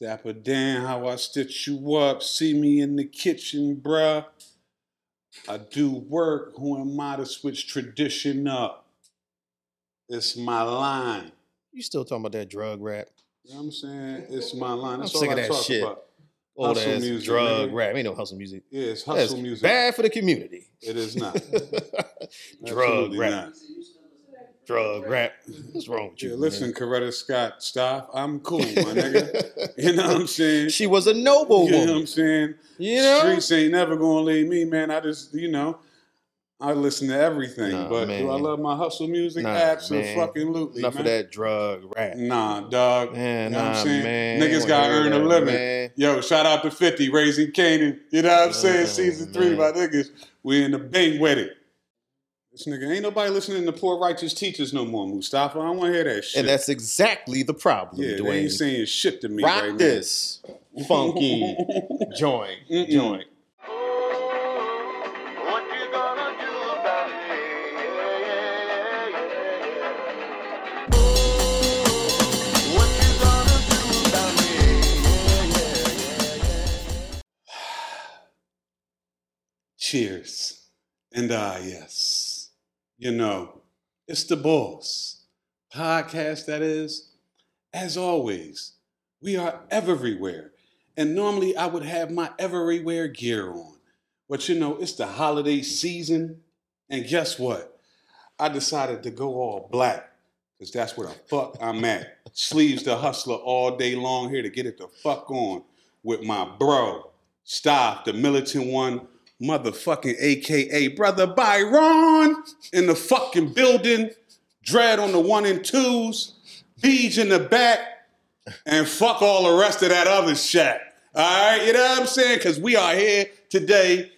Dapper Dan, how I stitch you up. See me in the kitchen, bruh. I do work. Who am I to switch tradition up? It's my line. You still talking about that drug rap? You know what I'm saying? It's my line. That's I'm sick all of I that talk shit. about. Old Hustle ass music, drug nigga. rap. Ain't no hustle music. Yeah, it's That's hustle music. bad for the community. It is not. drug rap. not. Drug rap. What's wrong with you? Yeah, man? listen, Coretta Scott, stop. I'm cool, my nigga. You know what I'm saying? she was a noble You know what woman. I'm saying? You know? Streets ain't never gonna leave me, man. I just, you know, I listen to everything. Nah, but do I love my hustle music? Nah, Absolutely. Enough man. of that drug rap. Nah, dog. Man, you know what nah, I'm saying? man. Niggas got to wanna earn a living. man. Yo, shout out to 50, Raising Kanan. You know what I'm saying? Yeah, Season three, man. my niggas. We in the bank with it. This nigga, ain't nobody listening to poor righteous teachers no more, Mustafa. I don't want to hear that shit. And that's exactly the problem, yeah, they Dwayne. ain't saying shit to me Rock right this funky joint. Mm-mm. Joint. What you gonna do about it? What you gonna do about it? Cheers. And ah, yes. You know, it's the boss. Podcast, that is. As always, we are everywhere. And normally I would have my everywhere gear on. But you know, it's the holiday season. And guess what? I decided to go all black because that's where the fuck I'm at. Sleeves the hustler all day long here to get it the fuck on with my bro, Stop, the militant one, motherfucking AKA Brother Byron in the fucking building, Dread on the one and twos, Beej in the back, and fuck all the rest of that other shit. All right, you know what I'm saying? Because we are here today,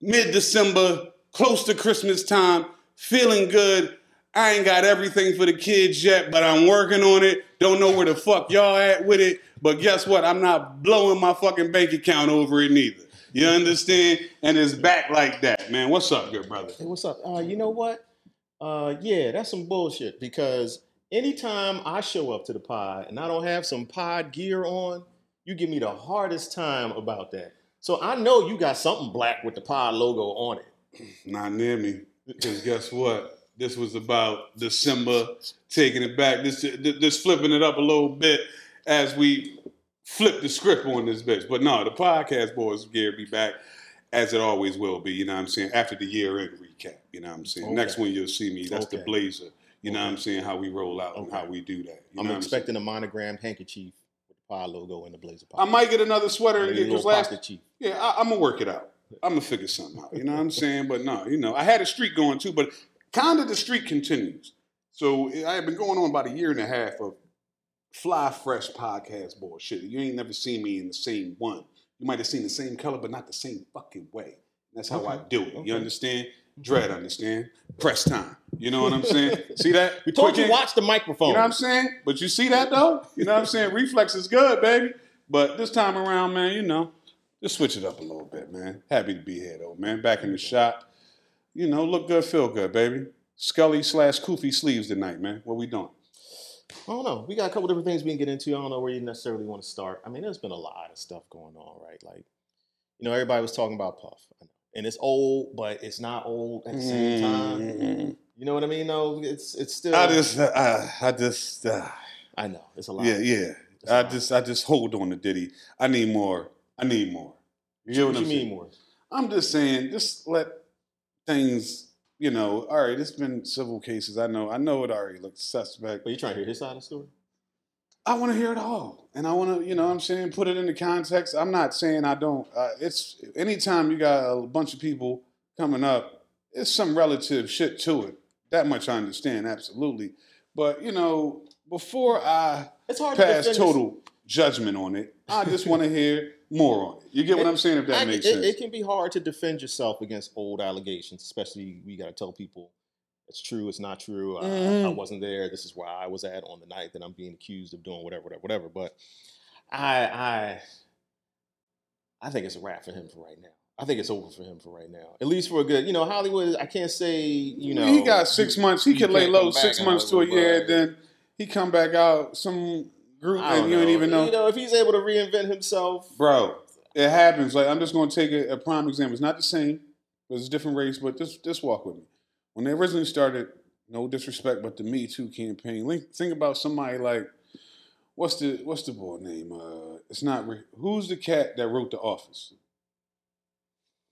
mid December, close to Christmas time, feeling good. I ain't got everything for the kids yet, but I'm working on it. Don't know where the fuck y'all at with it. But guess what? I'm not blowing my fucking bank account over it neither. You understand? And it's back like that, man. What's up, good brother? Hey, what's up? Uh, you know what? Uh, yeah, that's some bullshit because anytime I show up to the pod and I don't have some pod gear on, you give me the hardest time about that. So I know you got something black with the pod logo on it. Not near me. Because guess what? This was about December, taking it back, this this flipping it up a little bit as we flip the script on this bitch. But no, the podcast boys gear be back as it always will be. You know what I'm saying? After the year end recap. You know what I'm saying? Okay. Next one you'll see me. That's the blazer. You know what I'm saying? How we roll out and how we do that. You I'm expecting a monogrammed handkerchief with the pod logo and the blazer saying? I might get another sweater Maybe a because last pocket chief. Yeah, I, I'm gonna work it out. I'm gonna figure something out. You know what I'm saying? But no, you know, I had a streak going too, but kind of the streak continues. So I have been going on about a year and a half of fly fresh podcast bullshit. You ain't never seen me in the same one. You might have seen the same color, but not the same fucking way. That's how I do it. okay. You understand? Mm-hmm. Dread, understand? Press time. You know what I'm saying? see that? We told Quick you in- watch the microphone. you know what I'm saying? But you see that though? You know what I'm saying? Reflex is good, baby. But this time around, man, you know, just switch it up a little bit, man. Happy to be here though, man. Back in the shop. You know, look good, feel good, baby. Scully slash Koofy sleeves tonight, man. What we doing? I don't know. We got a couple different things we can get into. I don't know where you necessarily want to start. I mean, there's been a lot of stuff going on, right? Like, you know, everybody was talking about Puff, and it's old, but it's not old at the same time. Mm, You know what I mean? No, it's it's still. I just, uh, I just, uh, I know it's a lot. yeah, yeah. It's I just, I just hold on to Diddy. I need more. I need more. You get What what you mean more? I'm just saying, just let things, you know, all right, it's been civil cases. I know, I know it already looks suspect. But you trying to hear his side of the story? I want to hear it all. And I want to, you know what I'm saying, put it into context. I'm not saying I don't. Uh, it's anytime you got a bunch of people coming up, it's some relative shit to it. That much I understand, absolutely. But, you know, before I It's hard to pass defend total judgment on it, I just want to hear more on it. You get what It- I'm saying, if that I- makes it, sense? It can be hard to defend yourself against old allegations, especially we got to tell people it's true, it's not true. Uh, I Mhm. wasn't there. This is where I was at on the night that I'm being accused of doing whatever, whatever, whatever. But I, I, I think it's a wrap for him for right now. I think it's over for him for right now. At least for a good, you know, Hollywood. I can't say, you know, he got six months. He you could lay low six months to a year. Then he come back out. Some group and don't you know. ain't even know. You know, if he's able to reinvent himself, Bro, it happens. Like I'm just gonna take a, a prime example. It's not the same. It's a different race, but just just walk with me. When they originally started, no disrespect, but the Me Too campaign. Think, think about somebody like what's the what's the boy name? Uh, it's not who's the cat that wrote The Office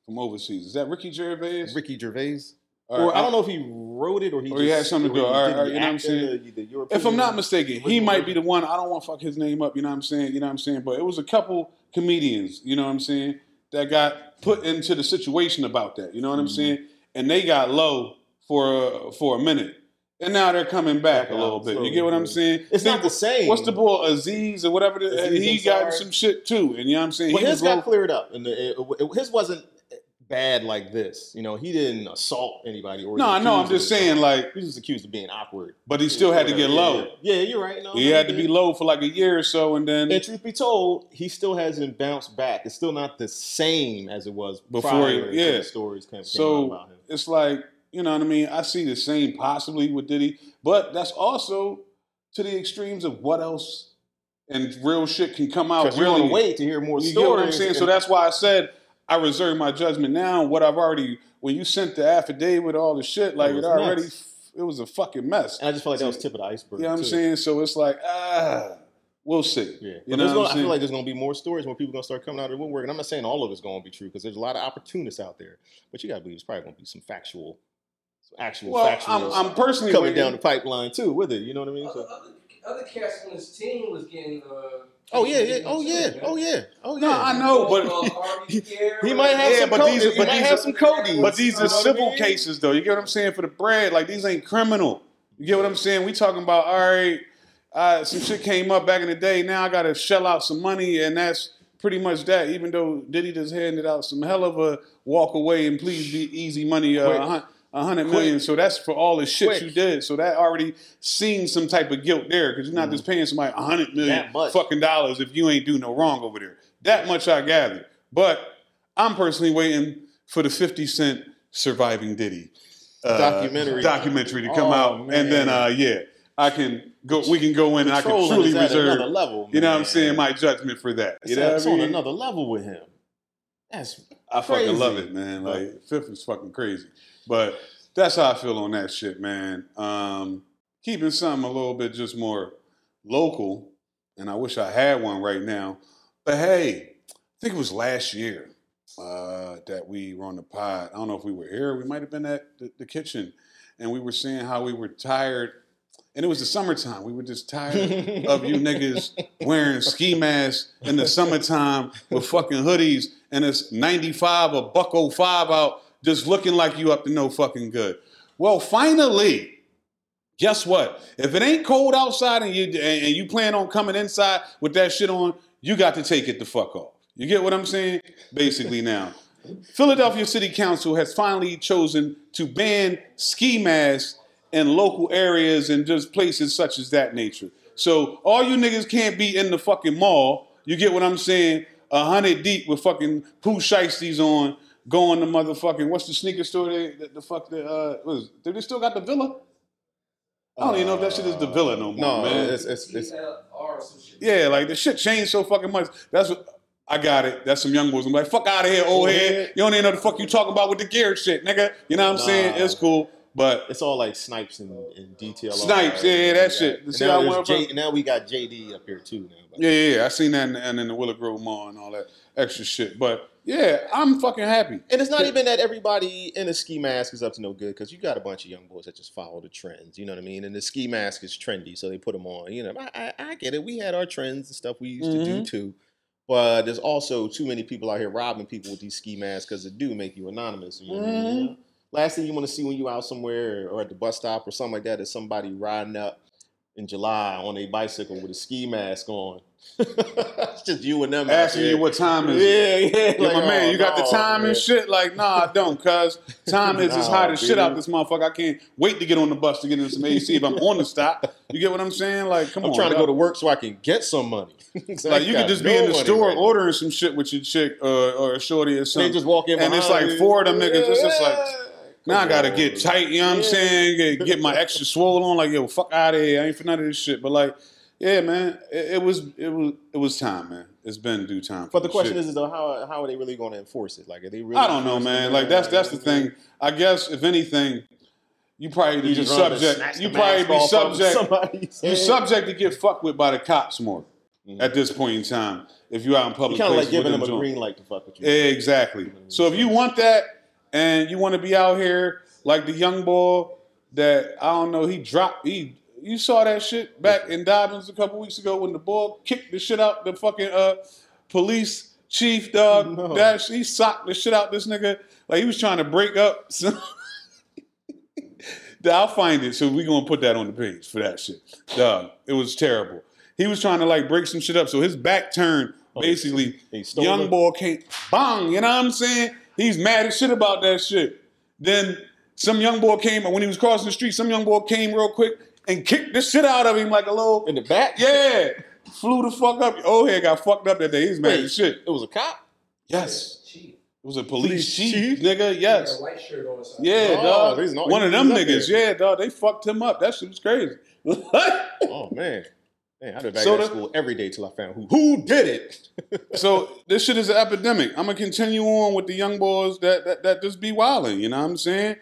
from overseas. Is that Ricky Gervais? Ricky Gervais. All or I don't know if he wrote it or he Or just he had something to do. All right, right, you know what I'm saying? the- the If I'm not mistaken, he might be the one. I don't want to fuck his name up. You know what I'm saying? You know what I'm saying? But it was a couple comedians. You know what I'm saying? That got put into the situation about that. You know what I'm Mhm. saying? And they got low for for a minute, and now they're coming back, Back a little out bit. You get what I'm saying? It's Think- not the same. What's the boy Aziz or whatever? The, Aziz he got some shit too, and you know what I'm saying? Well, he his was low- got cleared up, and the, it, it- his wasn't bad like this. You know, he didn't assault anybody. Or No, I know. I'm just saying, like, he was accused of being awkward. but he still had to get low. Yeah, you're right. No, He had to be low for like a year or so, and then And truth be told, he still hasn't bounced back. It's still not the same as it was Before, yeah. the stories came, So, out about him. it's like you know what I mean. I see the same possibly with Diddy, but that's also to the extremes of what else and real shit can come out. You Really, want to wait to hear more you stories. get what I'm saying. So that's why I said I reserve my judgment now. What I've already when you sent the affidavit, all the shit, like It it, already, nuts. it was a fucking mess. and I just feel like that was tip of the iceberg. You know what I'm too. saying? So it's like ah, we'll see. Yeah, You but know what gonna, I'm I feel like there's going to be more stories when people are going to start coming out of the woodwork. And I'm not saying all of it's going to be true because there's a lot of opportunists out there. But you got to believe it's probably going to be some factual, some actual Well, factual I'm, I'm personally coming waiting- down the pipeline too with it. You know what I mean? Other, So, other, other cats on his team was getting. Uh, oh yeah, yeah, oh yeah, oh yeah, oh yeah. No, I know, but- Harvey Pierre, He might have Yeah, some but Cody. these- he but might these have are- some Cody. But these are know what I civil mean? cases, though. You get what I'm saying? For the bread, like these ain't criminal. You get what I'm saying? We talking about all right. Uh, some shit came up back in the day. Now I got to shell out some money, and that's pretty much that. Even though Diddy just handed out some hell of a walk away and please be easy money, uh, Quick. A hun- a hundred million. So that's for all the shit Quick. you did. So that already seen some type of guilt there because you're not just paying somebody a hundred million Mm-hmm. Fucking dollars if you ain't do no wrong over there. That much I gather. But I'm personally waiting for the 50 Cent surviving Diddy uh, Documentary. documentary to come Oh, out, and then uh, yeah, I can go. We can go in, and I can truly reserve. another level. You know what I'm saying? My judgment for that. It's, You know at- what it's I on mean? another level with him. That's I fucking love it, man. Like Fifth is fucking crazy, but that's how I feel on that shit, man. Um, keeping something a little bit just more local, and I wish I had one right now. But hey, I think it was last year uh, that we were on the pod. I don't know if we were here. We might have been at the, the kitchen, and we were saying how we were tired. And it was the summertime. We were just tired of you niggas wearing ski masks in the summertime with fucking hoodies and it's 95 or buck 05 out just looking like you up to no fucking good. Well, finally, guess what? If it ain't cold outside and you and you plan on coming inside with that shit on, you got to take it the fuck off. You get what I'm saying? Basically now. Philadelphia City Council has finally chosen to ban ski masks in local areas and just places such as that nature. So all you niggas can't be in the fucking mall. You get what I'm saying? A hundred deep with fucking Pooh Shiesties on, going to motherfucking what's the sneaker store? They, the, the fuck the uh, what is, do they still got the Villa? I don't even know if that shit is the Villa no more, No, man. it's it's, it's DTLR or some shit. Yeah, like the shit changed so fucking much. That's what I got it. That's some young boys. I'm like, fuck out of here, old head. You don't even know the fuck you talking about with the gear shit, nigga. You know what I'm saying? It's cool, but it's all like snipes and, and detail. Snipes, yeah, yeah, that shit. And See now, how I there's went J, now we got JD up here too. Now, yeah, yeah, yeah. I seen that in, and in the Willow Grove Mall and all that extra shit. But yeah, I'm fucking happy. And it's not even that everybody in a ski mask is up to no good because you got a bunch of young boys that just follow the trends. You know what I mean? And the ski mask is trendy, so they put them on. You know, I, I, I get it. We had our trends and stuff we used to do Mhm. too. But there's also too many people out here robbing people with these ski masks because it do make you anonymous. You know what I mean? Mhm. Last thing you want to see when you out somewhere or at the bus stop or something like that is somebody riding up in July on a bicycle with a ski mask on. it's just you and them. Asking you what time is it. Yeah, yeah. Yeah, my man, oh, you got the time man. and shit? Like, nah, I don't, cuz time is as hot as shit out this motherfucker. I can't wait to get on the bus to get in some AC if I'm on the stop. You get what I'm saying? Like, come I'm on. trying to go to work so I can get some money. So Like, you could just no be in the store right ordering some shit with your chick uh, or a shorty or They something. just walk in And it's like you. four of them niggas, it's just like, Yeah. Now I gotta get tight, you know what I'm saying? Get, get my extra swole on, like, yo, fuck out of here. I ain't for none of this shit. But like, Yeah, man. It, it was it was it was time, man. It's been due time. But the question is, is though, how how are they really going to enforce it? Like, are they really? I don't know, man. Like that's that's the thing. I guess if anything, you probably be You just just run to snatch subject. You probably be subject. You subject to get fucked with by the cops more Mhm. at this point in time. If you're out in public, You kind of like giving with them a doing- green light to fuck with you. Exactly. So if you want that and you want to be out here like the young boy that I don't know, he dropped he you saw that shit back in Dobbins a couple weeks ago when the boy kicked the shit out the fucking uh police chief dog. No. That he socked the shit out this nigga. Like he was trying to break up some I'll find it, so we gonna put that on the page for that shit. Dog, it was terrible. He was trying to like break some shit up, so his back turned. Oh, Basically, he young boy came, bang, you know what I'm saying? He's mad as shit about that shit. Then some young boy came, and when he was crossing the street, some young boy came real quick and kicked the shit out of him like a little, In the back? yeah, flew the fuck up. Old head got fucked up that day. He's mad Wait, as shit. It was a cop. Yes, it was a police, Police chief, chief? nigga. He Yes, had a white shirt on. yeah, Oh, dog. he's not- One of them niggas. there. Yeah, dog. They fucked him up. That shit was crazy. Oh man. Man, I'd been back So the- school every day till I found who who did it. so this shit is an epidemic. I'm gonna continue on with the young boys that that, that just be wilding. You know what I'm saying?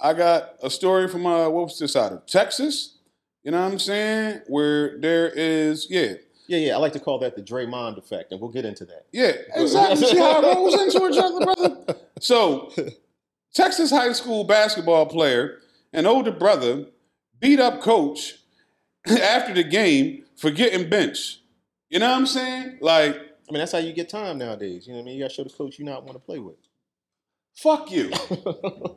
I got a story from uh, what was this out of Texas? You know what I'm saying? Where there is, yeah, yeah, yeah. I like to call that the Draymond effect, and we'll get into that. yeah, exactly. See how it rolls into each other, brother. So, Texas high school basketball player, an older brother, beat up coach after the game for getting benched. You know what I'm saying? Like, I mean, that's how you get time nowadays. You know what I mean? You got to show the coach you not want to play with. fuck you.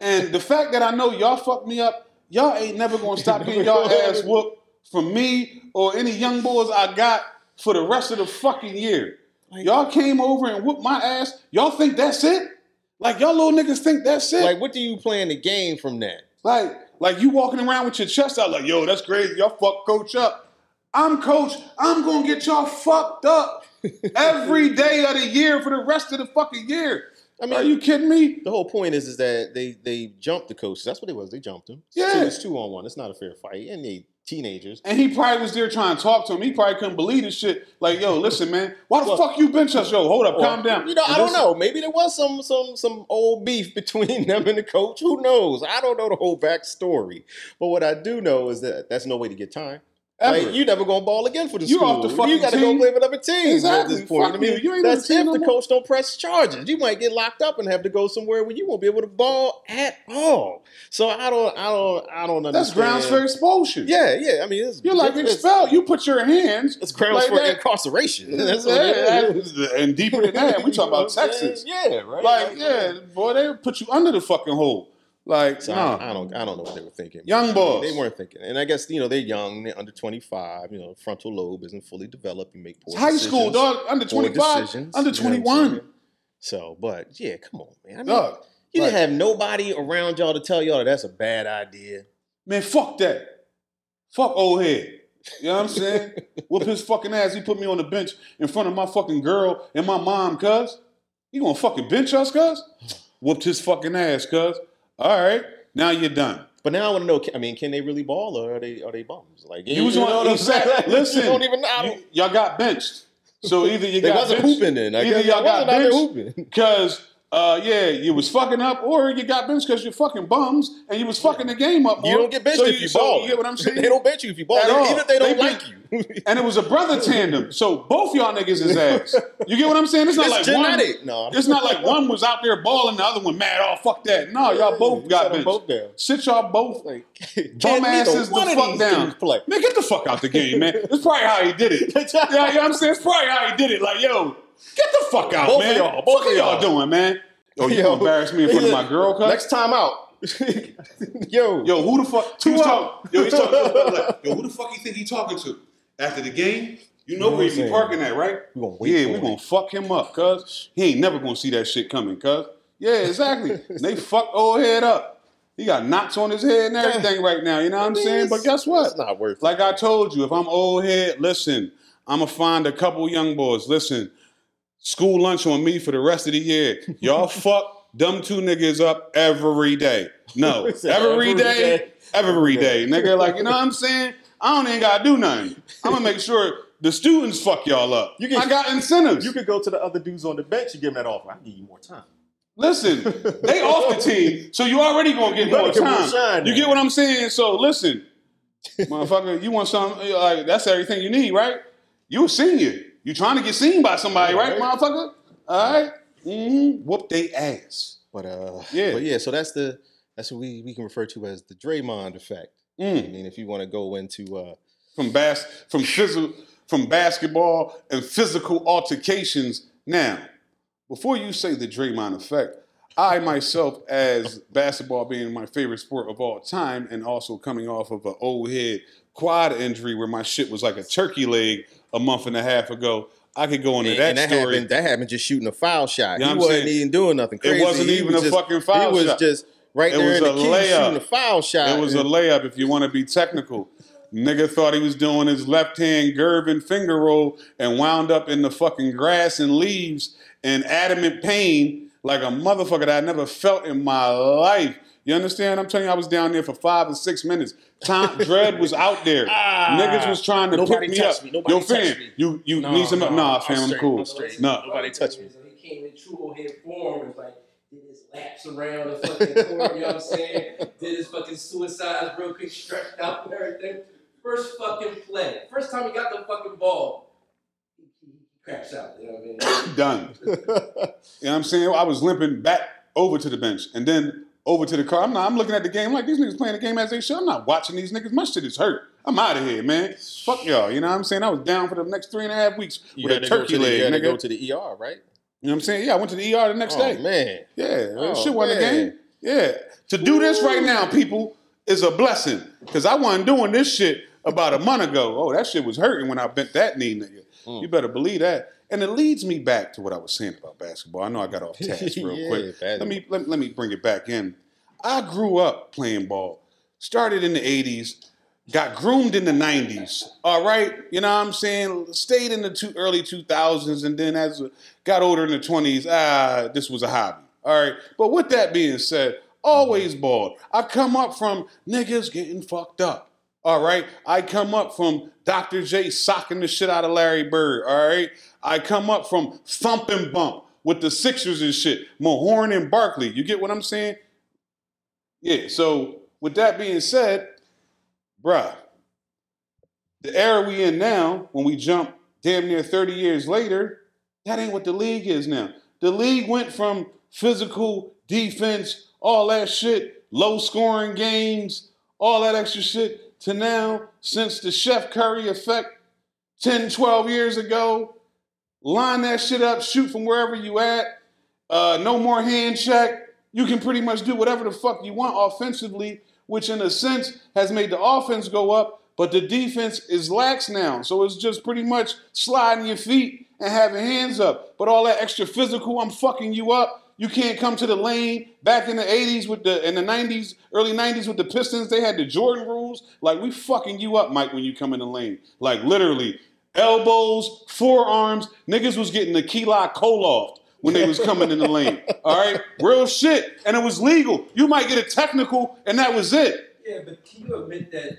And the fact that I know y'all fucked me up, y'all ain't never gonna stop getting y'all ass whooped from me or any young boys I got for the rest of the fucking year. Like- Y'all came over and whooped my ass. Y'all think that's it? Like y'all little niggas think that's it? like, what do you plan to gain from that? Like, like you walking around with your chest out, like, yo, that's crazy. Y'all fuck coach up. I'm coach. I'm gonna get y'all fucked up every day of the year for the rest of the fucking year. I mean, Are you kidding me? the whole point is is that they they jumped the coach. That's what it was. They jumped him. Yeah. it's two on one. It's not a fair fight, and they teenagers. And he probably was there trying to talk to him. He probably couldn't believe this shit. Like, yo, listen, man, why the Well- fuck you bench us? Yo, hold up, calm down. You know, I don't know. Maybe there was some some some old beef between them and the coach. Who knows? I don't know the whole backstory. But what I do know is that that's no way to get time. Ever. Like, you never gonna ball again for the You school. off the fucking you got to team. go play for another team Exactly. at this point. Fuck I mean, you. You ain't that's on the team if no the more. coach don't press charges. You might get locked up and have to go somewhere where you won't be able to ball at all. So I don't, I don't, I don't understand. That's grounds for expulsion. Yeah, yeah. I mean, it's, You're like expelled. You put your hands. It's grounds like for that. incarceration. That's what Yeah, it is. that- and deeper than that, we talk about You know what I'm saying? Texas. Yeah, right. Like, yeah, boy, they put you under the fucking hole. Like, So no. I, I don't, I don't know what they were thinking. Young boys. they weren't thinking, and I guess you know they're young, they're under twenty five. You know, frontal lobe isn't fully developed. You make poor high school, dog. Under 25, decisions, under you know 21. So, but yeah, come on, man. I mean, Dog. you like- didn't have nobody around y'all to tell y'all that that's a bad idea. Man, fuck that. Fuck old head. You know what I'm saying? Whoop his fucking ass. He put me on the bench in front of my fucking girl and my mom, cuz. He gonna fucking bench us, cuz? Whooped his fucking ass, cuz. All right, now you're done. But now I want to know. I mean, can they really ball, or are they are they bums? Like He was you on- know what I'm saying? listen, you don't even. I You, y'all got benched. So either you they got wasn't benched, hooping then. I either y'all got wasn't out there benched because uh, yeah, you was fucking up, or you got benched because you're fucking bums and you was fucking the game up. You don't get benched So if you so ball. You get what I'm saying? they don't bench you if you ball, At all. even if they don't They like you. and it was a brother tandem. So both y'all niggas is ass. You get what I'm saying? It's not it's like one. no, It's not like one was out there balling, the other one mad. Oh fuck that! No, y'all both You got benched. both down. Sit y'all both Like, bum can neither asses the fuck down. Play. Man, get the fuck out the game, man. That's probably how he did it. Yeah, you know what I'm saying? It's probably how he did it. Like, yo, get the fuck out, Both of man. y'all, both What of are y'all doing, man? Yo, you Yo, embarrass me in front of my girl, cuz? Next time out. Yo, Yo, who the fuck? Two talking. Yo, he's talking. Like, yo, who the fuck you think he talking to? After the game, you know know where he be parking at, right? we gonna wait Yeah, we gonna fuck him up, cuz he ain't never gonna see that shit coming, cuz. Yeah, exactly. they fuck old head up. He got knots on his head and everything right now. You know what I'm saying? But guess what? It's not worth it. Like I told you, if I'm old head, listen, I'm gonna find a couple young boys. Listen, school lunch on me for the rest of the year. Y'all fuck them two niggas up every day. No, every every day, day. every day, nigga. Like you know what I'm saying? I don't ain't gotta do nothing. I'm gonna make sure the students fuck y'all up. You can- I got incentives. You could go to the other dudes on the bench and give them that offer. I give you more time. Listen, they off the team, so you already gonna get You more time. shine you get what I'm saying? So listen, motherfucker, you want something like that's everything you need, right? You a senior. You trying to get seen by somebody, right, Right. motherfucker? All right. Mm-hmm. Whoop they ass. But uh, Yeah. but yeah. So that's the that's what we we can refer to as the Draymond effect. I Mm. mean, if you want to go into uh, From bas- from physical from basketball and physical altercations. Now, before you say the Draymond effect, I myself, as basketball being my favorite sport of all time, and also coming off of an old head quad injury where my shit was like a turkey leg a month and a half ago, I could go into and, that, and that story. happened. That happened just shooting a foul shot. You know he wasn't saying? even doing nothing crazy. wasn't He even was a just- fucking foul shot. He was shot. just right It there was in the a key layup. shooting a foul shot. It was a layup if you want to be technical. Nigga thought he was doing his left hand Gervin finger roll and wound up in the fucking grass and leaves in adamant pain like a motherfucker that I never felt in my life. You understand? I'm telling you, I was down there for five or six minutes. Tom Dread was out there. Ah. Niggas was trying to Nobody pick me up. me. Nobody Yo, fam, me. you you No, need some? no, nah, I'm fam, I'm straight, cool. I'm straight. No, Nobody touched me. He came in true old head form. It's like did his laps around the fucking court. You know what I'm saying? Did his fucking suicides real quick, stretched out and everything. First fucking play. First time he got the fucking ball, he, he craps out. You know what I mean? done. You know what I'm saying? I was limping back over to the bench and then over to the car. I'm not, I'm looking at the game like these niggas playing the game as they should. I'm not watching these niggas. My shit is hurt. I'm out of here, man. Fuck y'all. You know what I'm saying? I was down for the next three and a half weeks You with a turkey the, leg, you had to go to the ER, right? you know what I'm saying? Yeah, I went to the ER the next oh day. man, Yeah, Oh, shit wasn't a man. game. Yeah. To do this right now, people, is a blessing. Because I wasn't doing this shit about a month ago. Oh, that shit was hurting when I bent that knee, nigga. Mm. You better believe that. And it leads me back to what I was saying about basketball. I know I got off task real Yeah, quick. Let me let, let me bring it back in. I grew up playing ball. Started in the 80s, got groomed in the 90s. All right, you know what I'm saying? Stayed in the two, early 2000s and then as got older in the 20s, ah, this was a hobby. All right. But with that being said, always balled. I come up from niggas getting fucked up. All right. I come up from Dr. J socking the shit out of Larry Bird. All right. I come up from thump and bump with the Sixers and shit. Mahorn and Barkley. You get what I'm saying? Yeah. So with that being said, bruh, the era we in now, when we jump damn near 30 years later, that ain't what the league is now. The league went from physical defense, all that shit, low scoring games, all that extra shit, to now, since the Chef Curry effect 10, 12 years ago, line that shit up, shoot from wherever you at, uh, no more hand check. You can pretty much do whatever the fuck you want offensively, which in a sense has made the offense go up, but the defense is lax now. So it's just pretty much sliding your feet and having hands up. But all that extra physical, I'm fucking you up. You can't come to the lane. Back in the 80s with the in the 90s, early 90s with the Pistons, they had the Jordan rules. Like we fucking you up, Mike, when you come in the lane. Like literally, elbows, forearms. Niggas was getting the Kila Koloft when they was coming in the lane. All right, real shit, and it was legal. You might get a technical, and that was it. Yeah, but can you admit that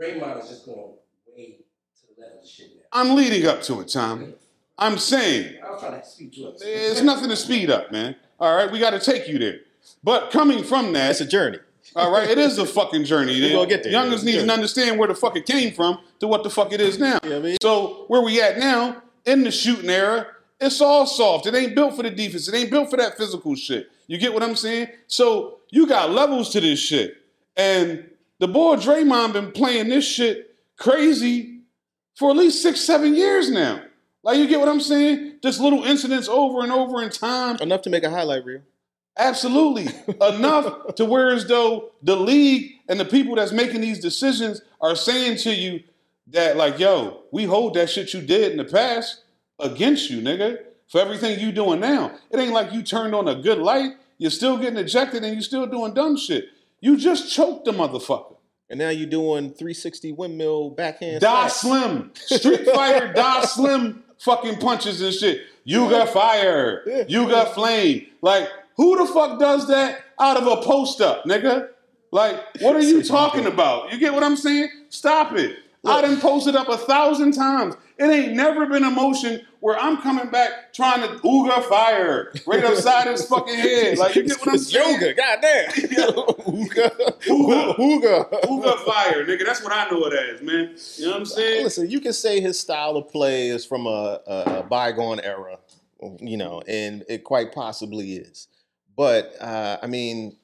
Draymond is just going way to the left of the shit now? I'm leading up to it, Tom. I'm saying I was trying to speak to us. it's nothing to speed up, man. All right, we got to take you there. But coming from that, it's a journey. All right, it is a fucking journey. We gonna get there. Youngers need to understand where the fuck it came from to what the fuck it is now. You know I mean? So where we at now in the shooting era, it's all soft. It ain't built for the defense. It ain't built for that physical shit. You get what I'm saying? So you got levels to this shit, and the boy Draymond been playing this shit crazy for at least six, seven years now. Like you get what I'm saying? Just little incidents over and over in time. Enough to make a highlight reel. Absolutely. Enough to where as though the league and the people that's making these decisions are saying to you that, like, yo, we hold that shit you did in the past against you, nigga, for everything you doing now. It ain't like you turned on a good light, you're still getting ejected and you're still doing dumb shit. You just choked the motherfucker. And now you're doing 360 windmill backhand. Die. Slim. Street Fighter, Dhalsim fucking punches and shit. You got fire. You got flame. Like, who the fuck does that out of a post up, nigga? Like, what are you talking about? You get what I'm saying? Stop it. I done posted up a thousand times. It ain't never been a motion where I'm coming back trying to ooga fire right upside his fucking head. Like, you get what I'm saying? yoga, goddamn. Ooga, Ooga. ooga. Ooga fire, nigga. That's what I know it as, man. You know what I'm saying? Listen, you can say his style of play is from a, a, a bygone era, you know, and it quite possibly is. But uh, I mean,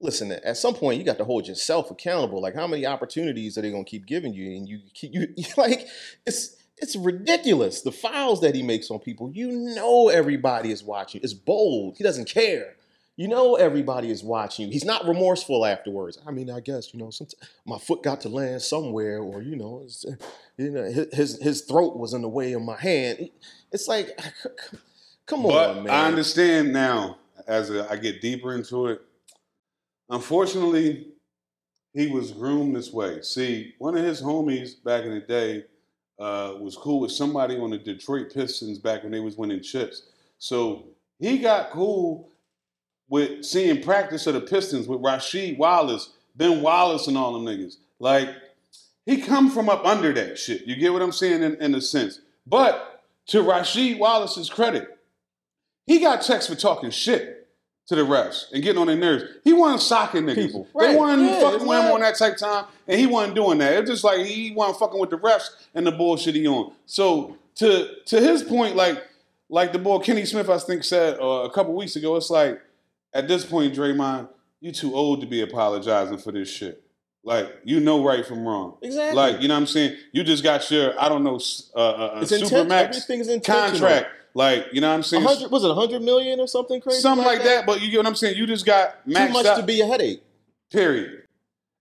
listen, at some point you got to hold yourself accountable. Like, how many opportunities are they going to keep giving you? And you, keep, you, you like, it's it's ridiculous the files that he makes on people. You know, everybody is watching. It's bold. He doesn't care. You know, everybody is watching you. He's not remorseful afterwards. I mean, I guess you know, some, my foot got to land somewhere, or you know, you know, his- his throat was in the way of my hand. It's like, come but on, man. I understand now as I I get deeper into it. Unfortunately, he was groomed this way. See, one of his homies back in the day uh, was cool with somebody on the Detroit Pistons back when they was winning chips. So he got cool with seeing practice of the Pistons with Rasheed Wallace, Ben Wallace, and all them niggas. Like he come from up under that shit. You get what I'm saying in, in a sense. But to Rasheed Wallace's credit, he got checks for talking shit to the refs and getting on their nerves. He wasn't socking niggas. People. They Right. wasn't Yeah, fucking with him on that type time, and he wasn't doing that. It's just like he wasn't fucking with the refs and the bullshit he on. So to to his point, like like the boy Kenny Smith, I think said uh, a couple weeks ago, it's like at this point, Draymond, you too old to be apologizing for this shit. Like you know right from wrong. exactly. Like you know what I'm saying. You just got your I don't know uh, uh, it's super intent- max Everything's intentional. contract. Like you know what I'm saying. was it hundred million or something crazy? Something like that. But you get what I'm saying. You just got Too much out. to be a headache. Period.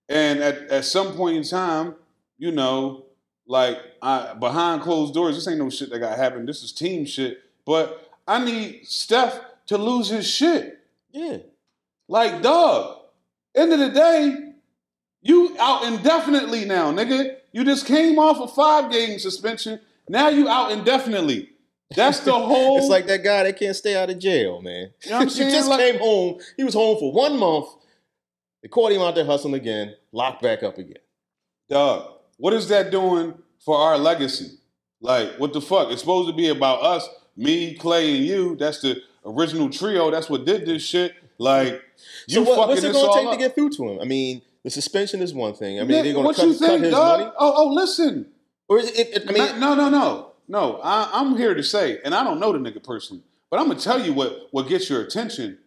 And at, at some point in time, you know, like I, behind closed doors, this ain't no shit that got happened. This is team shit. But I need Steph to lose his shit. Yeah. Like, dog, end of the day, you out indefinitely now, nigga. You just came off a five game suspension. Now you out indefinitely. That's the whole. It's like that guy that can't stay out of jail, man. You know what I'm saying? just Like- came home. He was home for one month. They caught him out there hustling again, locked back up again. Dog, what is that doing for our legacy? Like, what the fuck? It's supposed to be about us, me, Klay, and you. That's the original trio. That's what did this shit. Like, you So what, fucking what's it gonna take up. to get through to him? I mean, the suspension is one thing. I mean, they're going to cut, you cut think, his dog? money, Oh, oh, listen. or is it? it I mean, no, no, no, no. I, I'm here to say, and I don't know the nigga personally, but I'm gonna tell you what what gets your attention.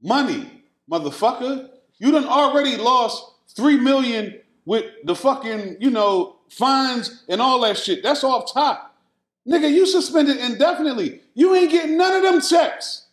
Money, motherfucker. You done already lost three million with the fucking, you know, fines and all that shit. That's off top. Nigga, you suspended indefinitely. You ain't getting none of them checks.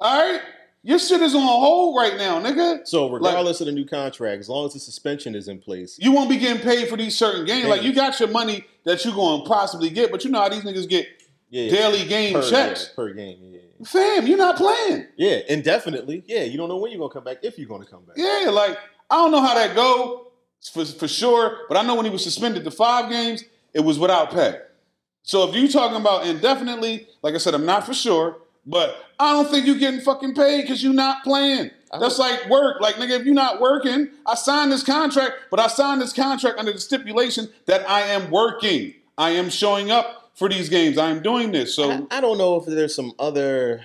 All right? Your shit is on hold right now, nigga. so regardless of the new contract, as long as the suspension is in place, You won't be getting paid for these certain games. Like you got your money that you're going to possibly get, but you know how these niggas get yeah, daily game per, checks. yeah, per game, yeah. Fam, you're not playing. yeah, indefinitely. Yeah, you don't know when you're going to come back if you're going to come back. Yeah, like I don't know how that go for, for sure, but I know when he was suspended to five games, it was without pay. So if you talking about indefinitely, like I said, I'm not for sure, but I don't think you're getting fucking paid because you're not playing. That's like work. Like nigga, if you're not working, I signed this contract, but I signed this contract under the stipulation that I am working. I am showing up for these games. I am doing this. So I, I don't know if there's some other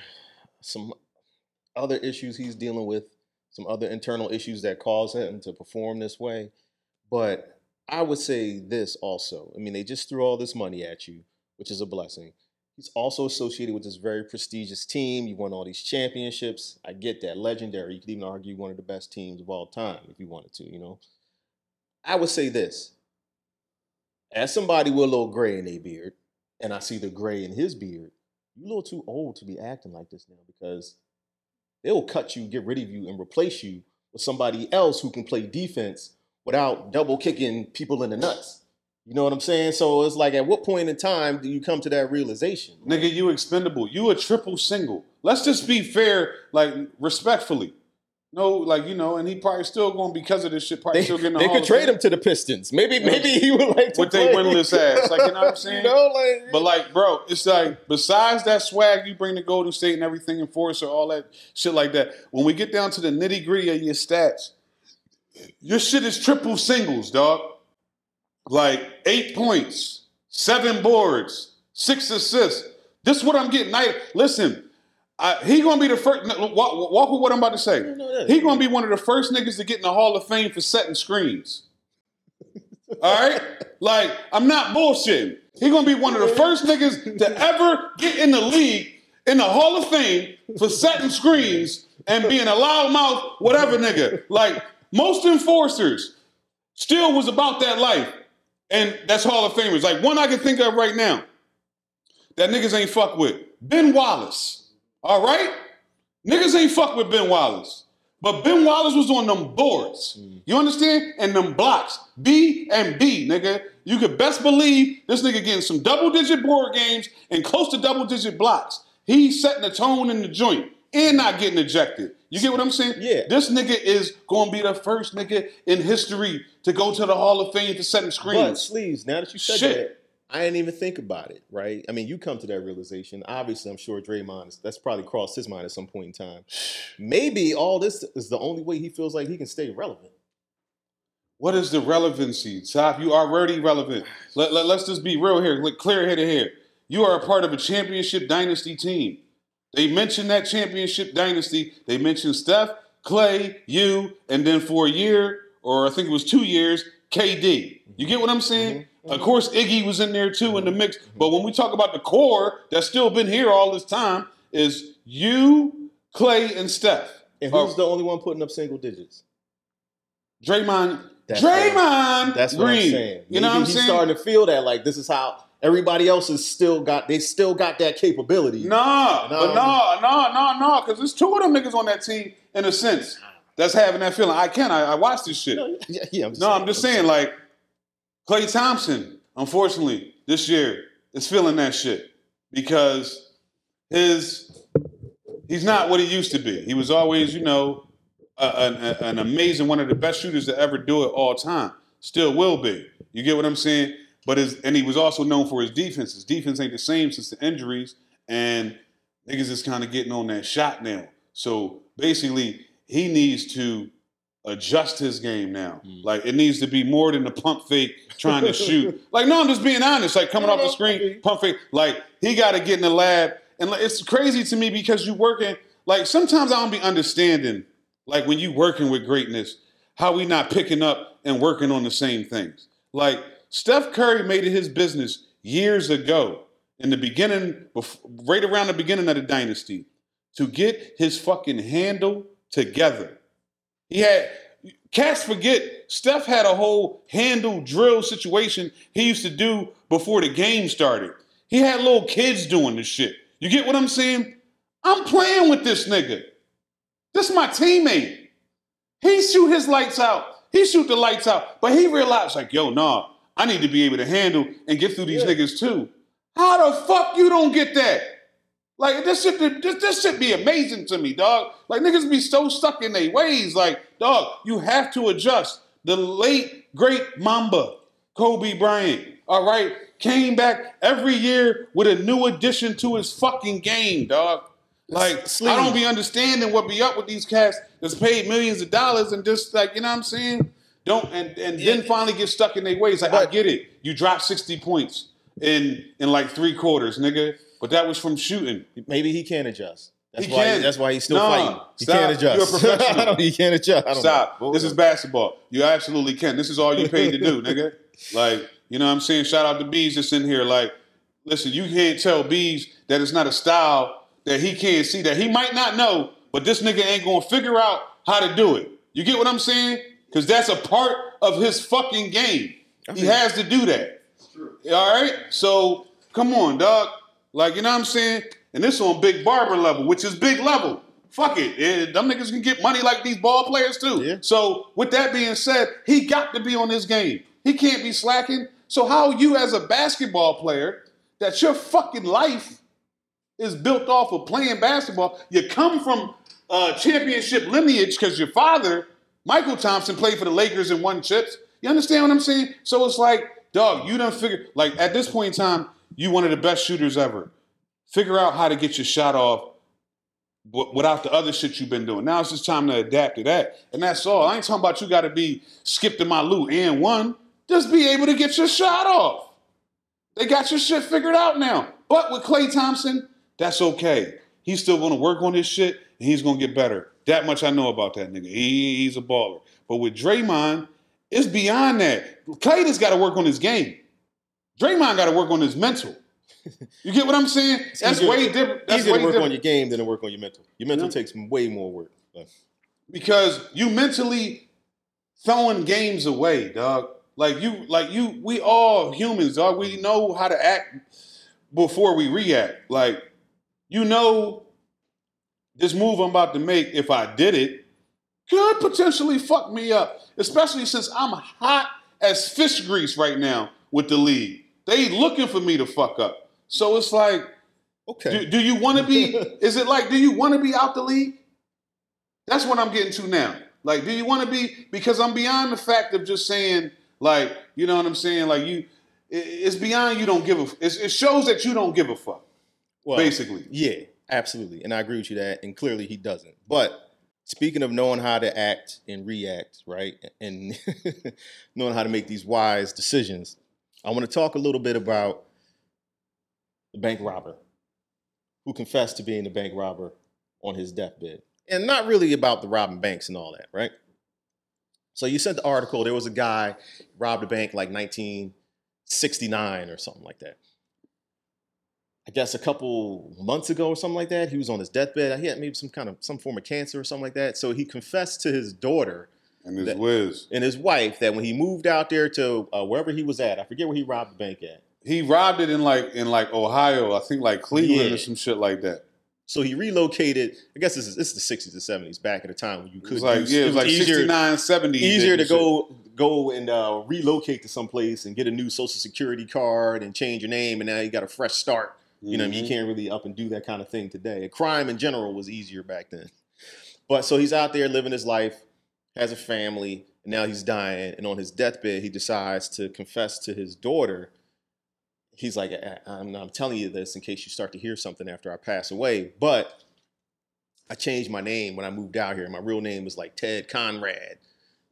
some other issues he's dealing with, some other internal issues that cause him to perform this way. But I would say this also. I mean, they just threw all this money at you, which is a blessing. He's also associated with this very prestigious team. You won all these championships. I get that. Legendary. You could even argue one of the best teams of all time if you wanted to, you know. I would say this. As somebody with a little gray in their beard, and I see the gray in his beard, you're a little too old to be acting like this now because they'll cut you, get rid of you, and replace you with somebody else who can play defense without double kicking people in the nuts. You know what I'm saying? So it's like, at what point in time do you come to that realization? Nigga, you expendable. You a triple single. Let's just be fair, like respectfully. No, like you know, and he probably still going because of this shit. Probably They, still getting. a they could trade him to the Pistons. Maybe, Yeah. maybe he would like to with they play. winless ass. Like you know what I'm saying? you know, like, But like, bro, it's like besides that swag you bring to Golden State and everything, Enforcer, all that shit like that. When we get down to the nitty gritty of your stats, Your shit is triple singles, dog. Like eight points, seven boards, six assists. This is what I'm getting. I, listen, I, he gonna be the first. Walk, walk with what I'm about to say. You know that. He gonna be one of the first niggas to get in the Hall of Fame for setting screens. All right, like I'm not bullshitting. He gonna be one of the first niggas to ever get in the league in the Hall of Fame for setting screens and being a loudmouth, whatever nigga. Like most enforcers still was about that life, and that's Hall of Famers. Like one I can think of right now that niggas ain't fuck with Ben Wallace. All right, niggas ain't fuck with Ben Wallace. But Ben Wallace was on them boards. Mm. You understand? And them blocks. B and B, nigga. You could best believe this nigga getting some double digit board games and close to double digit blocks. He's setting the tone in the joint and not getting ejected. You get what I'm saying? Yeah. This nigga is gonna be the first nigga in history to go to the Hall of Fame for setting But screens. sleeves. Now that you said Shit. that, I didn't even think about it. Right? I mean, you come to that realization. Obviously, I'm sure Draymond is, that's probably crossed his mind at some point in time. Maybe all this is the only way he feels like he can stay relevant. What is the relevancy? Top, you already relevant. Let, let, us just be real here, like clear headed here. You are a part of a championship dynasty team. They mentioned that championship dynasty. They mentioned Steph, Klay, you, and then for a year, or I think it was two years, KD. You get what I'm saying? Of course, Iggy was in there too in the mix. But when we talk about the core that's still been here all this time, is you, Klay, and Steph. And who's Uh, the only one putting up single digits? Draymond. That's what- Draymond That's what Green. I'm saying. You know what I'm he's saying? starting to feel that like this is how everybody else has still got they still got that capability. Nah, No. but nah, nah, no, no, because there's two of them niggas on that team in a sense that's having that feeling. I can, I, I watch this shit. No, yeah, yeah, I'm just No, saying, I'm just saying, like, Klay Thompson, unfortunately, this year is feeling that shit because his he's not what he used to be. He was always, you know, a, an, a- an amazing one of the best shooters to ever do it all time. Still will be. You get what I'm saying? But his and he was also known for his defense. His defense ain't the same since the injuries, and niggas is kind of getting on that shot now. So basically, he needs to adjust his game now. Mm. Like it needs to be more than the pump fake trying to shoot. Like no, I'm just being honest. Like coming off the screen, pump fake. Like he got to get in the lab, and like, it's crazy to me because you working. Like sometimes I don't be understanding. Like when you working with greatness, how we not picking up and working on the same things. Like Steph Curry made it his business years ago in the beginning, right around the beginning of the dynasty, to get his fucking handle together. He had cats forget Steph had a whole handle drill situation he used to do before the game started. He had little kids doing this shit. You get what I'm saying? I'm playing with this nigga. This is my teammate. He shoot his lights out. He shoot the lights out. But he realized, like, yo, nah, I need to be able to handle and get through these Yeah. niggas too. How the fuck you don't get that? Like this shit, this, this shit be amazing to me, dog. Like niggas be so stuck in their ways. Like, dog, you have to adjust. The late great Mamba, Kobe Bryant, all right, came back every year with a new addition to his fucking game, dog. Like, Sleeve. I don't be understanding what be up with these cats that's paid millions of dollars and just like, you know what I'm saying? Don't and, and then finally get stuck in their ways. Like, I get it. You dropped 60 points in in like three quarters, nigga. But that was from shooting. Maybe he can't adjust. That's He why. can. that's why he's still fighting. He stop. can't adjust. You're a professional. He can't adjust. I don't Stop. know. This is basketball. You absolutely can. This is all you paid to do, nigga. Like, you know what I'm saying? Shout out to Bees that's in here. Like, listen, you can't tell Bees that it's not a style that he can't see, that he might not know, but this nigga ain't gonna figure out how to do it. You get what I'm saying? Because that's a part of his fucking game. He has to do that. All right? So, come on, dog. Like, you know what I'm saying? And this on Big Barber level, which is big level. Fuck it. Eh, them niggas can get money like these ball players too. Yeah. So, with that being said, he got to be on this game. He can't be slacking. So, how you as a basketball player, that your fucking life is built off of playing basketball. You come from uh, championship lineage because your father, Mychal Thompson, played for the Lakers and won chips. You understand what I'm saying? So it's like, dog, you don't figure like at this point in time, you one of the best shooters ever. Figure out how to get your shot off without the other shit you've been doing. Now it's just time to adapt to that, and that's all. I ain't talking about you got to be skipped in my loot and one. Just be able to get your shot off. They got your shit figured out now. But with Klay Thompson, that's okay. He's still going to work on his shit, and he's going to get better. That much I know about that nigga. He, he's a baller. But with Draymond, it's beyond that. Klay just got to work on his game. Draymond got to work on his mental. You get what I'm saying? That's easier- way different. That's Easier way to work different on your game than to work on your mental. Your mental Yeah. takes way more work. But because you mentally throwing games away, dog. Like you, like you, we all humans, dog. We know how to act before we react. Like you know, this move I'm about to make, if I did it, could potentially fuck me up. Especially since I'm hot as fish grease right now with the league. They looking for me to fuck up. So it's like, okay. do, do you want to be? is it like, do you want to be out the league? That's what I'm getting to now. Like, do you want to be? Because I'm beyond the fact of just saying, like, you know what I'm saying? Like, you, it- it's beyond you don't give a. It's, it shows that you don't give a fuck, well, basically. Yeah, absolutely. And I agree with you that. And clearly he doesn't. But speaking of knowing how to act and react, right? And knowing how to make these wise decisions, I want to talk a little bit about the bank robber who confessed to being the bank robber on his deathbed. And not really about the robbing banks and all that, right? So you sent the article, there was a guy robbed a bank like 1969 or something like that. I guess a couple months ago or something like that. He was on his deathbed. He had maybe some kind of some form of cancer or something like that. So he confessed to his daughter And his That- whiz. and his wife that when he moved out there to uh, wherever he was at, I forget where he robbed the bank at. He robbed it in like in like Ohio, I think like Cleveland Yeah. or some shit like that. So he relocated. I guess this is this is the 60s and 70s back at a time when you It could was like use- yeah, it was like easier, 69, 70. easier to and shit. go go and uh, relocate to someplace and get a new social security card and change your name and now you got a fresh start. You know, what I mean, Mhm. you can't really up and do that kind of thing today. Crime in general was easier back then. But so he's out there living his life, has a family, and now he's dying. And on his deathbed, he decides to confess to his daughter. He's like, "I- I'm, I'm telling you this in case you start to hear something after I pass away. But I changed my name when I moved out here. My real name was like Ted Conrad.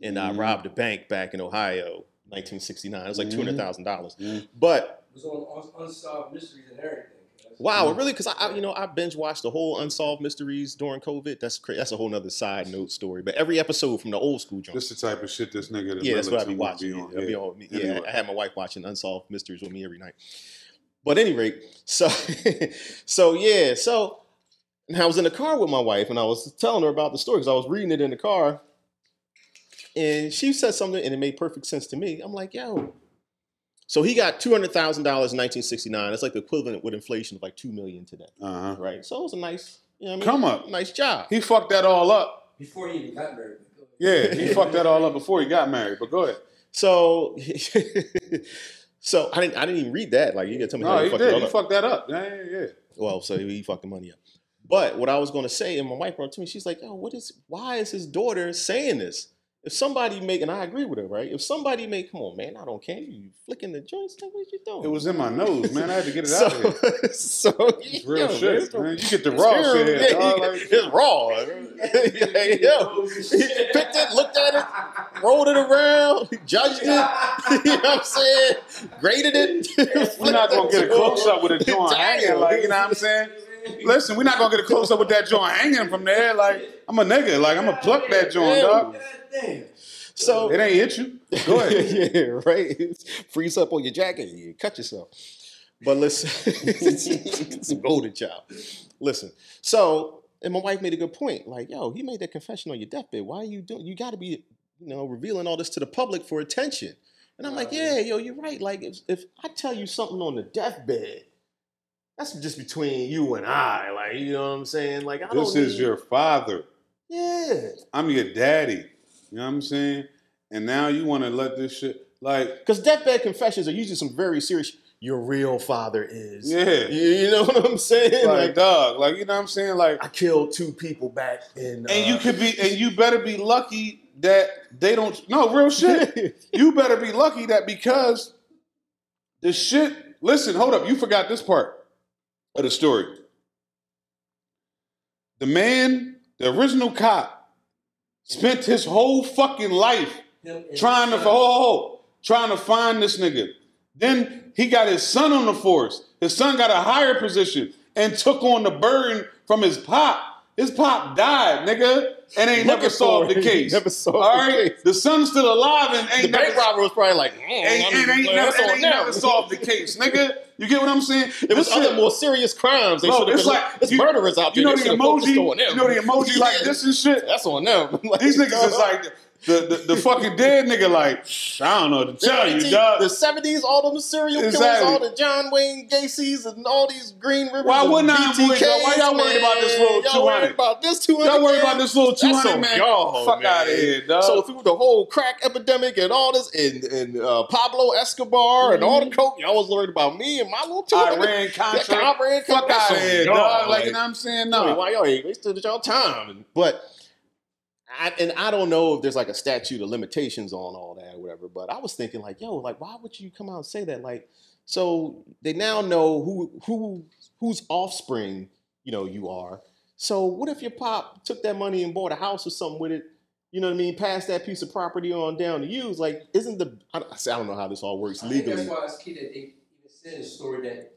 And I Mhm. robbed a bank back in Ohio, 1969. It was like Mhm. $200,000. Mhm. But It was on Unsolved Mysteries and everything. Wow, it really? Because I, I, you know, I binge watched the whole unsolved mysteries during COVID. That's crazy. That's a whole other side note story. But every episode from the old school joint. This the type of shit this nigga. yeah, that's what I be watching. be Yeah, on. Yeah. on- yeah, Anyway. I had my wife watching unsolved mysteries with me every night. But at any rate, so so yeah, so and I was in the car with my wife and I was telling her about the story because I was reading it in the car, and she said something and it made perfect sense to me. I'm like, yo. So he got two hundred thousand dollars in 1969. That's like the equivalent with inflation of like two million today, Uh-huh. right? So it was a nice, you know, what I mean? Come up. nice job. He fucked that all up. Before he even got married. Yeah, he fucked that all up before he got married. But go ahead. So, so I didn't, I didn't even read that. Like you gotta tell me how No, you he fucked it did. all He up. fucked that up. Yeah, yeah, yeah. Well, so he fucked the money up. But what I was going to say, and my wife brought it to me, she's like, "Oh, what is? Why is his daughter saying this? If somebody make, and I agree with her, right? If somebody make, come on, man, I don't care. You flicking the joints? Like, what you doing? It was in my nose, man. I had to get it so, out of here. so It's real yo, shit, it's man. You get the raw real, shit. yeah, dog, like- it's raw. yo, he picked it, looked at it, rolled it around, judged it. you know what I'm saying? Graded it. We're not gonna get a close up with a joint hanging, like you know what I'm saying. Listen, we're not gonna get a close up with that joint hanging from there. Like I'm a nigga, like I'm gonna pluck that joint, dog. Damn. So It ain't hit you. Go ahead. yeah, right. Freeze up on your jacket, you cut yourself. But listen, it's a golden child. Listen, so and my wife made a good point. Like, yo, he made that confession on your deathbed. Why are you doing? You got to be, you know, revealing all this to the public for attention. And I'm like, yeah, yo, you're right. Like, if, if I tell you something on the deathbed, that's just between you and I. Like, you know what I'm saying? Like, I This is need- your father. yeah. I'm your daddy. You know what I'm saying? And now you want to let this shit like Because deathbed confessions are usually some very serious. Your real father is. yeah. You, you know what I'm saying? Like Like, dog, like you know what I'm saying? Like I killed two people back in. and you uh, could be and you better be lucky that they don't no real shit. you better be lucky that because the shit listen, hold up, you forgot this part of the story. the man, the original cop, spent his whole fucking life trying to his ho, son. ho, ho, trying to find this nigga. Then he got his son on the force. His son got a higher position and took on the burden from his pop. His pop died, nigga, and ain't never solved the case. Never solved All the case. the son's still alive and ain't The never, bank robber was probably like, mm, ain't, ain't, ain't, never, ain't never solved the case, nigga. You get what I'm saying? It was The other more serious crimes. They Bro, should have it's like- like, it's you- murderers out there. You know the emoji, you know the emoji like this and shit. That's on them. Like, These niggas is like the, the, the fucking dead nigga. Like I don't know what to tell you, dog. The 70s, all them serial killers, Exactly. all the John Wayne Gacy's and all these Green Rivers. Why and wouldn't I avoid y'all? Why y'all BTKs, worried about this man? little Y'all worried 200? about this 200? Y'all worried about man? this little two That's man? y'all, Fuck man. out of here, dog. So through the whole crack epidemic and all this, and, and uh, Pablo Escobar and all the coke, y'all was worried about me and my little 200. Mm-hmm. Iran Contra. That Iran Fuck out of here, y'all, dog. Like, like- you know what I'm saying? I mean, No. why y'all ain't wasted y'all time? But I, and I don't know if there's like a statute of limitations on all that or whatever. But I was thinking like, yo, like why would you come out and say that? Like, so they now know who who whose offspring you know you are. So what if your pop took that money and bought a house or something with it? You know what I mean? Passed that piece of property on down to you. It's like, isn't the I don't, I don't know how this all works I legally. that's why it's key that they even said the story that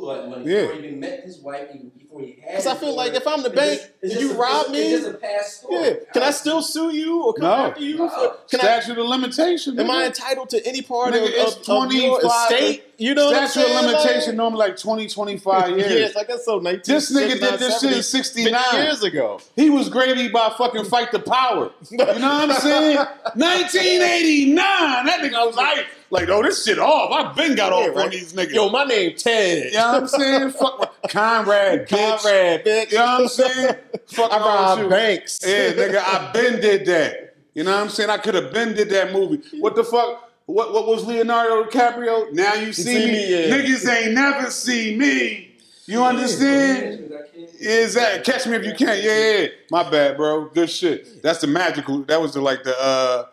he blew through all that money Yeah. before he even met his wife, even before he had. Because I his feel like if I'm the bank just- and you a- rob it's- me, it's just a past story. Yeah. Can I uh, still sue you or come No. after you? For, can I, Statute of limitation. am I entitled to any part Nigga, of, it's of, of your 25 estate? You know I'm Statute of limitation Like- normally like 20, 25 years. Yes, I guess so. 19, This nigga did this shit in 69. years ago. He was gravy by fucking fight the power. You know what I'm saying? 1989. That nigga was like, like, oh, this shit off. I've been got Yeah, off on right. these niggas. Yo, my name Ted. you know what I'm saying? Fuck Conrad, bitch. Conrad, bitch. You know what I'm saying? Fuck I wrong with robbed banks. Yeah, nigga, I been did that. You know what I'm saying? I could have been did that movie. What the fuck? What what was Leonardo DiCaprio? Now you see, see me. me, yeah. Niggas ain't never see me. You understand? Is that catch me if you can? Yeah, yeah. My bad, bro. Good shit. That's the magical. That was the like the uh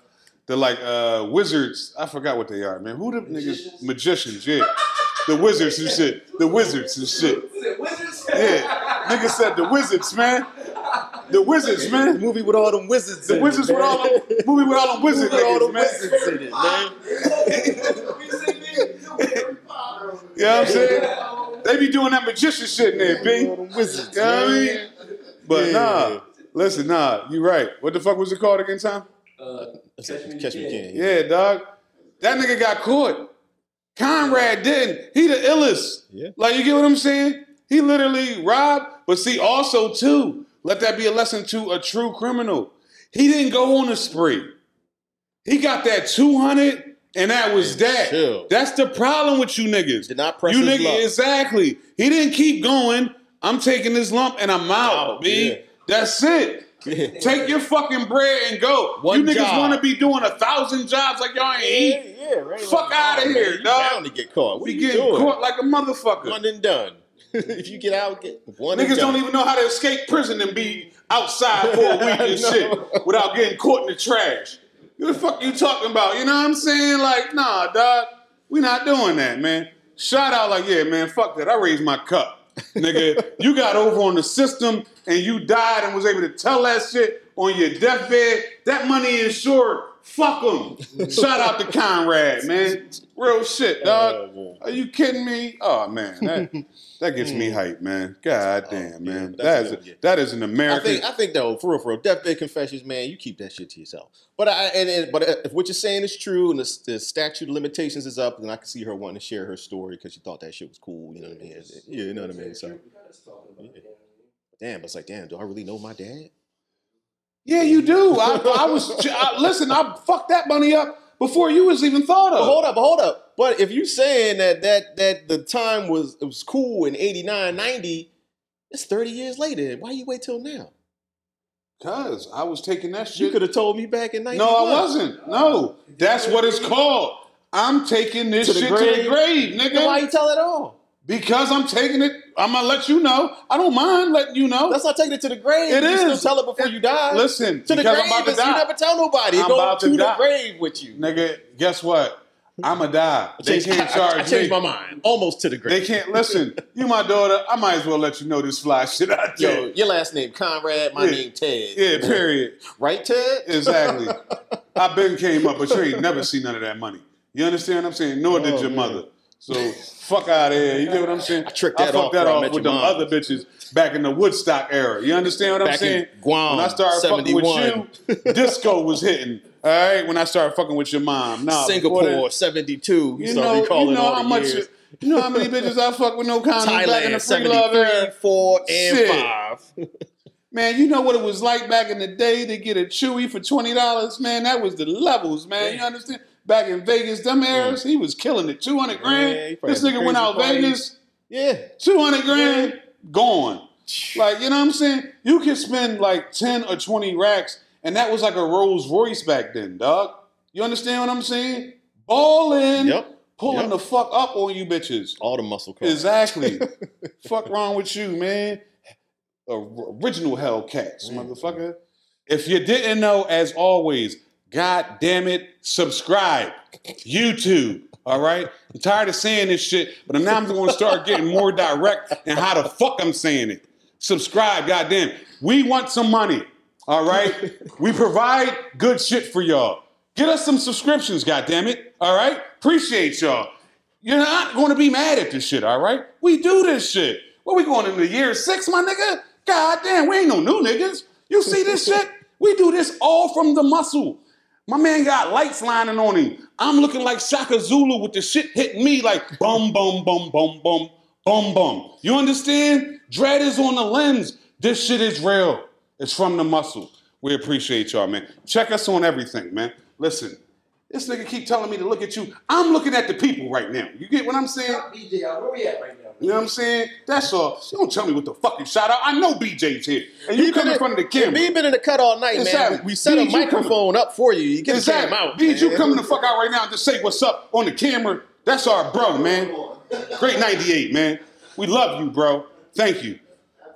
the like uh wizards. I forgot what they are, man. Who the Magicians? niggas? Magicians. Yeah. The wizards and shit. The wizards and shit. Was Wizards? Yeah. Nigga said the wizards, man. The wizards, man. movie with all them wizards. The in wizards it, with all them movie with all them wizard Movie with all niggas, them man. wizards in it, man. You know what I'm saying? They be doing that magician shit in there, B. All them wizards. You know what I mean? But Yeah. nah, listen, nah, you right. What the fuck was it called again, Tom? Uh, Catch me, catch me, can. Yeah, dog. That nigga got caught. Conrad didn't. He the illest. Yeah. Like you get what I'm saying? He literally robbed, but see, also too, let that be a lesson to a true criminal. He didn't go on a spree. He got that 200 and that was And that. chill. That's the problem with you niggas. Did not press you his nigga, luck. exactly. He didn't keep going. I'm taking this lump and I'm out, Out, B. yeah. That's it. Yeah. Take your fucking bread and go. One you niggas want to be doing a thousand jobs like y'all ain't Yeah, eat. yeah, right. Fuck Like, outta oh, here, man, you dog. Bound to get caught. What Be are you getting doing? caught like a motherfucker. One and done. if you get out, get one. and Niggas done. don't even know how to escape prison and be outside for a week and shit without getting caught in the trash. What the fuck you talking about? You know what I'm saying? Like, nah, dog, we not doing that, man. Shout out like, yeah, man, fuck that. I raised my cup. Nigga, you got over on the system and you died and was able to tell that shit on your deathbed. That money insured. Fuck them. Shout out to Conrad, man. Real shit, oh, dog. Oh. Are you kidding me? Oh man, that, that gets me mm. hyped, man. God oh, damn, Oh, man. yeah, that's is good, yeah. that is an I American. think I think though, for real, for real, deathbed confessions, man, you keep that shit to yourself. But I and, and but uh, if what you're saying is true and the, the statute of limitations is up, then I can see her wanting to share her story because she thought that shit was cool. You know what I mean? Yeah, you know what I mean. So damn, but it's like, damn, do I really know my dad? yeah, you do. I, I was I, listen. I fucked that money up before you was even thought But of. hold up, hold up. But if you saying that that that the time was it was cool in 89, 90, it's 30 years later. Why you wait till now? Cause I was taking that shit. You could have told me back in 91. no, I wasn't. No, that's what it's called. I'm taking this To shit to the grave, nigga. Then why you tell it all? Because I'm taking it. I'm gonna let you know. I don't mind letting you know. That's not taking it to the grave. It you is. still tell it before you die. Listen, to the grave I'm about to is you never tell nobody. I'm about to to the die. grave with you. Nigga, guess what? I'ma die. I They changed, can't I- I- I changed me. my mind. Almost to the grave. They can't listen. You my daughter. I might as well let you know this fly shit I Yo, your last name Conrad, my Yeah. name Ted. Yeah, period. Right, Ted? Exactly. I been came up, but you ain't never seen none of that money. You understand what I'm saying? Nor did Oh, your man. mother. So fuck out of here. You get what I'm saying? I tricked I that fucked off that off with them other bitches back in the Woodstock era. You understand what I'm Back saying? in Guam, when I started fucking 71. with you, disco was hitting. All right, when I started fucking with your mom. Nah, Singapore, that- 72. You, know, you know how much. years. You know how many bitches I fucked with no condoms back in the free love era. 4, and Shit. 5. Man, you know what it was like back in the day to get a chewy for twenty dollars. Man, that was the levels, man. You understand? Back in Vegas, them eras, he was killing it. Two hundred grand. Yeah, this nigga went out parties. Vegas, Yeah. two hundred grand, gone. Like you know what I'm saying? You can spend like ten or twenty racks, and that was like a Rolls Royce back then, dog. You understand what I'm saying? Balling, Yep. pulling Yep. the fuck up on you bitches. All the muscle cars. Exactly. Fuck wrong with you, man? Original Hellcats, Mm. motherfucker. If you didn't know, as always, God damn it, subscribe. YouTube. All right. I'm tired of saying this shit, but now I'm going to start getting more direct in how the fuck I'm saying it. Subscribe, goddamn. We want some money. All right. we provide good shit for y'all. Get us some subscriptions, goddamn it. All right. Appreciate y'all. You're not going to be mad at this shit, all right? We do this shit. What we going into year six, my nigga? God damn, we ain't no new niggas. You see this shit? We do this all from the muscle. My man got lights lining on him. I'm looking like Shaka Zulu with the shit hitting me like bum, bum, bum, bum, bum, bum, bum. You understand? Dread is on the lens. This shit is real. It's from the muscle. We appreciate y'all, man. Check us on everything, man. Listen, this nigga keep telling me to look at you. I'm looking at the people right now. You get what I'm saying? Out. Where we at right now? You know what I'm saying? That's all. You don't tell me what the fucking shout out. I know BJ's here. And you He come in front of the camera. B been in the cut all night, Exactly. man. We, set a you microphone up for you. You get the Exactly. cam out. Beans, you coming the fuck out right now and just say what's up on the camera. That's our bro, man. Great 98, man. We love you, bro. Thank you.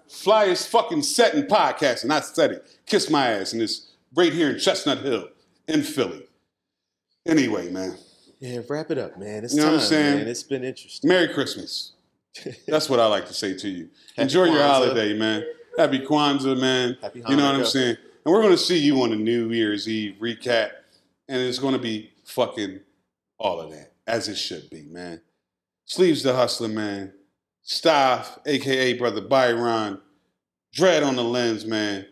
Flyest fucking set and podcast, and I said it. Kiss my ass, and it's right here in Chestnut Hill in Philly. Anyway, man. Yeah, wrap it up, man. It's You know time, what I'm saying? man. It's been interesting. Merry Christmas. That's what I like to say to you. Happy Enjoy your holiday, man. Happy Kwanzaa, man. Happy You know what I'm saying? And we're going to see you on the New Year's Eve recap. And it's going to be fucking all of that, as it should be, man. Sleeves the Hustler, man. Staff, aka Brother Byron. Dread on the lens, man.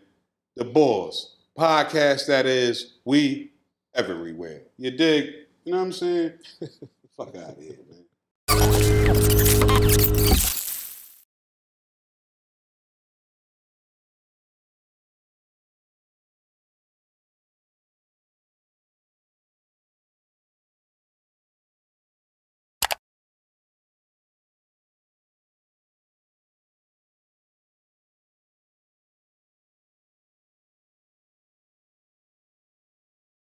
The Bols. Podcast that is, we everywhere. You dig? You know what I'm saying? Fuck out of here, あっ!